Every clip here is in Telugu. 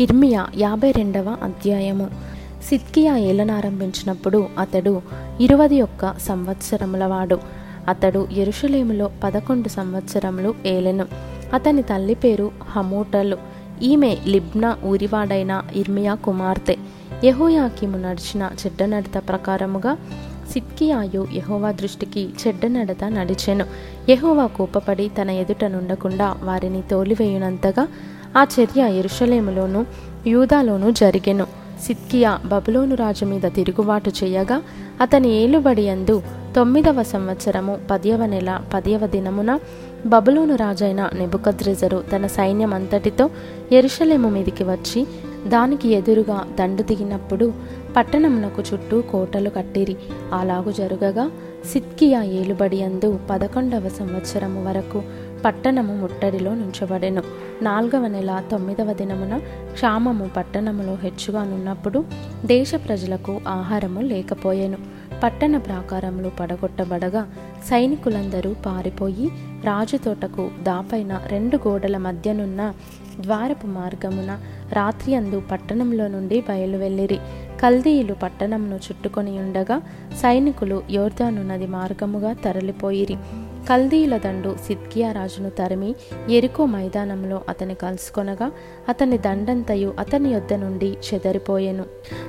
ఇర్మియా యాభై రెండవ అధ్యాయము. సిద్కియా ఏలనారంభించినప్పుడు అతడు ఇరవది ఒక్క సంవత్సరములవాడు అతడు ఎరుషలేములో పదకొండు సంవత్సరములు ఏలెను. అతని తల్లి పేరు హమోటలు. ఈమె లిబ్నా ఊరివాడైన ఇర్మియా కుమార్తె. యహోయాకిము నడిచిన చెడ్డ నడత ప్రకారముగా సిద్కియాయు యహోవా దృష్టికి చెడ్డ నడత నడిచెను. యహోవా కోపపడి తన ఎదుట నుండకుండా వారిని తోలివేయునంతగా ఆ చర్య ఎరుషలేములోను యూదాలోను జరిగెను. సిద్కియా బబులోను రాజు మీద తిరుగుబాటు చేయగా అతని ఏలుబడి అందు తొమ్మిదవ సంవత్సరము పదియవ నెల పదియవ దినమున బబులోను రాజైన నెబుకద్రెజరు తన సైన్యం అంతటితో ఎరుషలేము మీదికి వచ్చి దానికి ఎదురుగా దండు దిగినప్పుడు పట్టణమునకు చుట్టూ కోటలు కట్టిరి. అలాగు జరుగగా సిద్కియా ఏలుబడి అందు పదకొండవ సంవత్సరము వరకు పట్టణము ముట్టడిలో నుంచబడెను. నాల్గవ నెల తొమ్మిదవ దినమున క్షామము పట్టణములో హెచ్చుగానున్నప్పుడు దేశ ప్రజలకు ఆహారము లేకపోయెను. పట్టణ ప్రాకారములు పడగొట్టబడగా సైనికులందరూ పారిపోయి రాజు తోటకు దాపైన రెండు గోడల మధ్యనున్న ద్వారపు మార్గమున రాత్రి అందు పట్టణంలో నుండి బయలువెళ్ళిరి. కల్దీయులు పట్టణంను చుట్టుకొని ఉండగా సైనికులు యోర్దాను నది మార్గముగా తరలిపోయిరి. కల్దీయుల దండు సిద్కియా రాజును తరిమి ఎరుకో మైదానంలో అతని కలుసుకొనగా అతని దండంతయు అతని యొద్ద నుండి చెదరిపోయెను.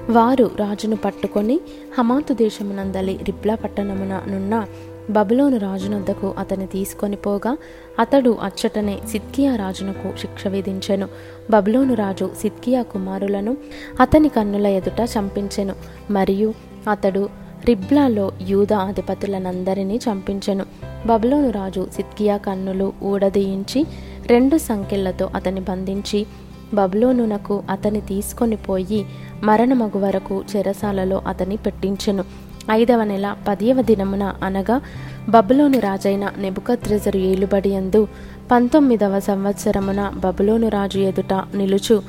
వారు రాజును పట్టుకొని హమాతు దేశమునందలి రిబ్లా పట్టణమున నున్న బబులోను రాజునొద్దకు అతని తీసుకొని పోగా అతడు అచ్చటనే సిద్కియా రాజునకు శిక్ష విధించెను. బబులోను రాజు సిద్కియా కుమారులను అతని కన్నుల ఎదుట చంపించెను. మరియు అతడు రిబ్లాలో యూదా అధిపతులనందరినీ చంపించెను. బబులోను రాజు సిద్కియా కన్నులు ఊడదీయించి రెండు సంఖ్యలతో అతని బంధించి బబులోనునకు అతని తీసుకొని పోయి మరణమగు వరకు చెరసాలలో అతని పెట్టించెను. ఐదవ నెల పదియవ దినమున అనగా బబులోను రాజైన నెబుకద్రెజరు ఏలుబడియందు పంతొమ్మిదవ సంవత్సరమున బబులోను రాజు ఎదుట నిలుచు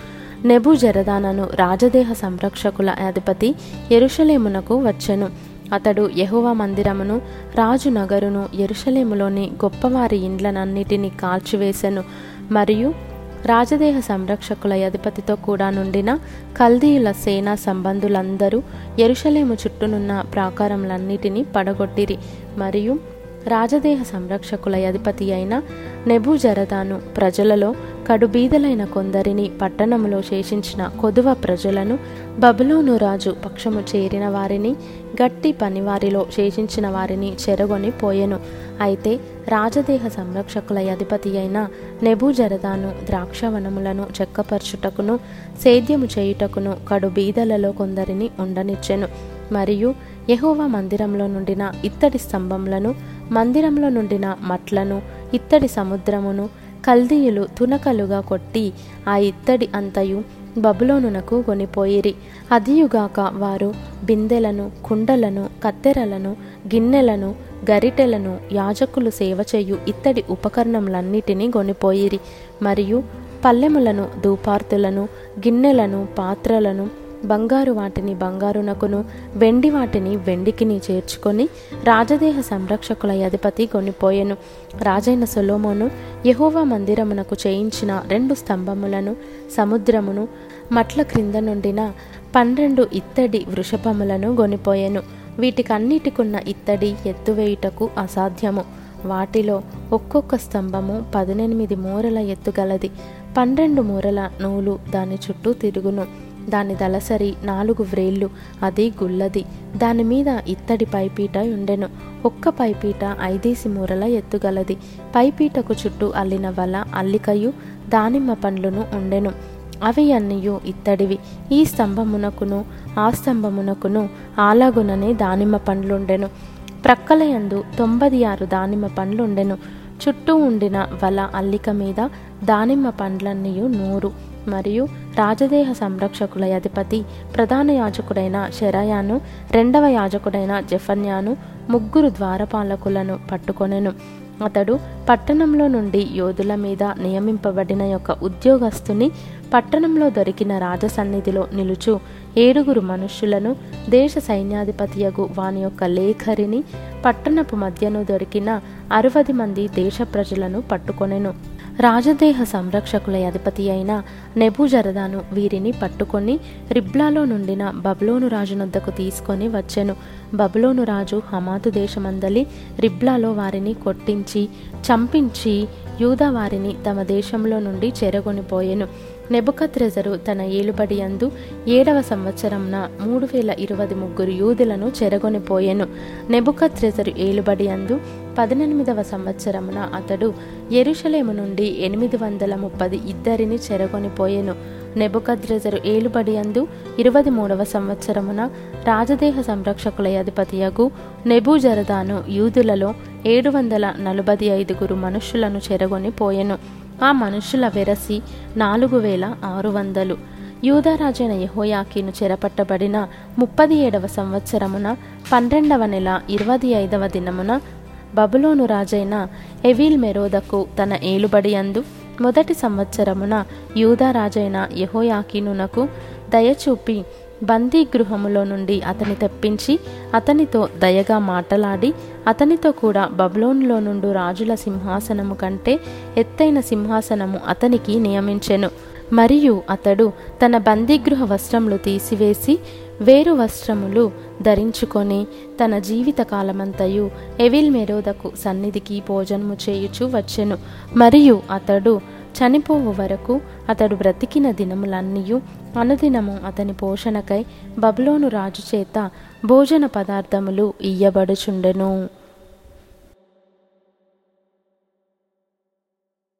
నెబు జరదానను రాజదేహ సంరక్షకుల అధిపతి ఎరుషలేమునకు వచ్చెను. అతడు యెహోవా మందిరమును రాజు నగరును ఎరుషలేములోని గొప్పవారి ఇండ్లనన్నిటినీ కాల్చివేశెను మరియు రాజదేహ సంరక్షకుల అధిపతితో కూడా నుండిన కల్దీయుల సేనా సంబంధులందరూ ఎరుషలేము చుట్టూనున్న ప్రాకారములన్నిటినీ పడగొట్టిరి. మరియు రాజదేహ సంరక్షకుల అధిపతి అయిన నెబుజరదాను ప్రజలలో కడుబీదలైన కొందరిని పట్టణములో శేషించిన కొదువ ప్రజలను బబులోను రాజు పక్షము చేరిన వారిని గట్టి పనివారిలో శేషించిన వారిని చెరగొని పోయెను. అయితే రాజదేహ సంరక్షకుల అధిపతి అయిన నెబుజరదాను ద్రాక్షవనములను చెక్కపరచుటకును సేద్యము చేయుటకును కడు బీదలలో కొందరిని ఉండనిచ్చెను. మరియు యహోవా మందిరంలో నుండిన ఇత్తడి స్తంభములను మందిరంలో నుండిన మట్లను ఇత్తడి సముద్రమును కల్దీయులు తునకలుగా కొట్టి ఆ ఇత్తడి అంతయు బబులోనునకు కొనిపోయిరి. అదియుగాక వారు బిందెలను కుండలను కత్తెరలను గిన్నెలను గరిటెలను యాజకులు సేవ చేయు ఇత్తడి ఉపకరణములన్నిటినీ కొనిపోయిరి. మరియు పల్లెములను ధూపార్తులను గిన్నెలను పాత్రలను బంగారు వాటిని బంగారునకును వెండి వాటిని వెండికిని చేర్చుకొని రాజదేహ సంరక్షకుల అధిపతి కొనిపోయెను. రాజైన సొలోమోను యహోవా మందిరమునకు చేయించిన రెండు స్తంభములను సముద్రమును మట్ల క్రింద నుండిన పన్నెండు ఇత్తడి వృషభములను గొనిపోయెను వీటికన్నిటికున్న ఇత్తడి ఎత్తువేయుటకు అసాధ్యము. వాటిలో ఒక్కొక్క స్తంభము పదినెనిమిది మూరల ఎత్తుగలది పన్నెండు మూరల నూలు దాని చుట్టూ తిరుగును. దాని దలసరి నాలుగు వ్రేళ్ళు అది గుల్లది. దాని మీద ఇత్తడి పైపీట ఉండెను. ఒక్క పైపీట ఐదేసి మూరల ఎత్తుగలది. పైపీటకు చుట్టూ అల్లిన వల అల్లికయు దానిమ్మ పండ్లును ఉండెను. అవి అన్నయు ఇత్తడివి. ఈ స్తంభమునకును ఆ స్తంభమునకును ఆలాగుననే దానిమ్మ పండ్లుండెను. ప్రక్కలయందు తొంభది ఆరు దానిమ్మ పండ్లుండెను. చుట్టూ ఉండిన వల అల్లిక మీద దానిమ్మ పండ్లన్నయు నూరు. మరియు రాజదేహ సంరక్షకుల అధిపతి ప్రధాన యాజకుడైన శరయాను రెండవ యాజకుడైన జఫన్యాను ముగ్గురు ద్వారపాలకులను పట్టుకొనెను. అతడు పట్టణంలో నుండి యోధుల మీద నియమింపబడిన యొక్క ఉద్యోగస్తుని పట్టణంలో దొరికిన రాజసన్నిధిలో నిలుచు ఏడుగురు మనుష్యులను దేశ సైన్యాధిపతియగు వాని యొక్క లేఖరిని పట్టణపు మధ్యను దొరికిన అరవది మంది దేశ ప్రజలను పట్టుకొనెను. రాజదేహ సంరక్షకుల అధిపతి అయిన నెబుజరదాను వీరిని పట్టుకొని రిబ్లాలో నుండిన బబులోను రాజునొద్దకు తీసుకొని వచ్చెను. బబులోను రాజు హమాతు దేశమందలి రిబ్లాలో వారిని కొట్టించి చంపించి యూదా వారిని తమ దేశంలో నుండి చెరగొనిపోయెను నెబుకత్రెజరు తన ఏలుబడి అందు ఏడవ సంవత్సరంన మూడు వేల ఇరవై ముగ్గురు యూదులను చెరగొనిపోయెను నెబుకత్రెజరు ఏలుబడి అందు పద్దెనిమిదవ సంవత్సరమున అతడు ఎరుషలేము నుండి ఎనిమిది వందల ముప్పది ఇద్దరిని చెరగొనిపోయెను నెబుకద్రెజరు ఏలుబడి అందు ఇరవై మూడవ సంవత్సరమున రాజదేహ సంరక్షకుల అధిపతియగు నెబూజరదాను యూదులలో ఏడు వందల నలభై ఐదుగురు మనుషులను చెరగొని పోయెను. ఆ మనుషుల వెరసి నాలుగు వేల ఆరు వందలు. యూదరాజైన యహోయాకీను చెరపట్టబడిన ముప్పది ఏడవ సంవత్సరమున పన్నెండవ నెల ఇరవై ఐదవ దినమున బబులోను రాజైన ఎవిల్ మెరోదకు తన ఏలుబడి అందు మొదటి సంవత్సరమున యూదా రాజైన యహోయాకీనునకు దయచూపి బందీ గృహములో నుండి అతని తెప్పించి అతనితో దయగా మాటలాడి అతనితో కూడా బబులోనులో నుండి రాజుల సింహాసనము కంటే ఎత్తైన సింహాసనము అతనికి నియమించెను. మరియు అతడు తన బందీగృహ వస్త్రములు తీసివేసి వేరు వస్త్రములు ధరించుకొని తన జీవిత కాలమంతయు ఎవిల్ మెరోదకు సన్నిధికి భోజనము చేయుచు వచ్చెను. మరియు అతడు చనిపోవు వరకు అతడు బ్రతికిన దినములన్నీయు అనుదినము అతని పోషణకై బబులోను రాజు చేత భోజన పదార్థములు ఇయ్యబడుచుండెను.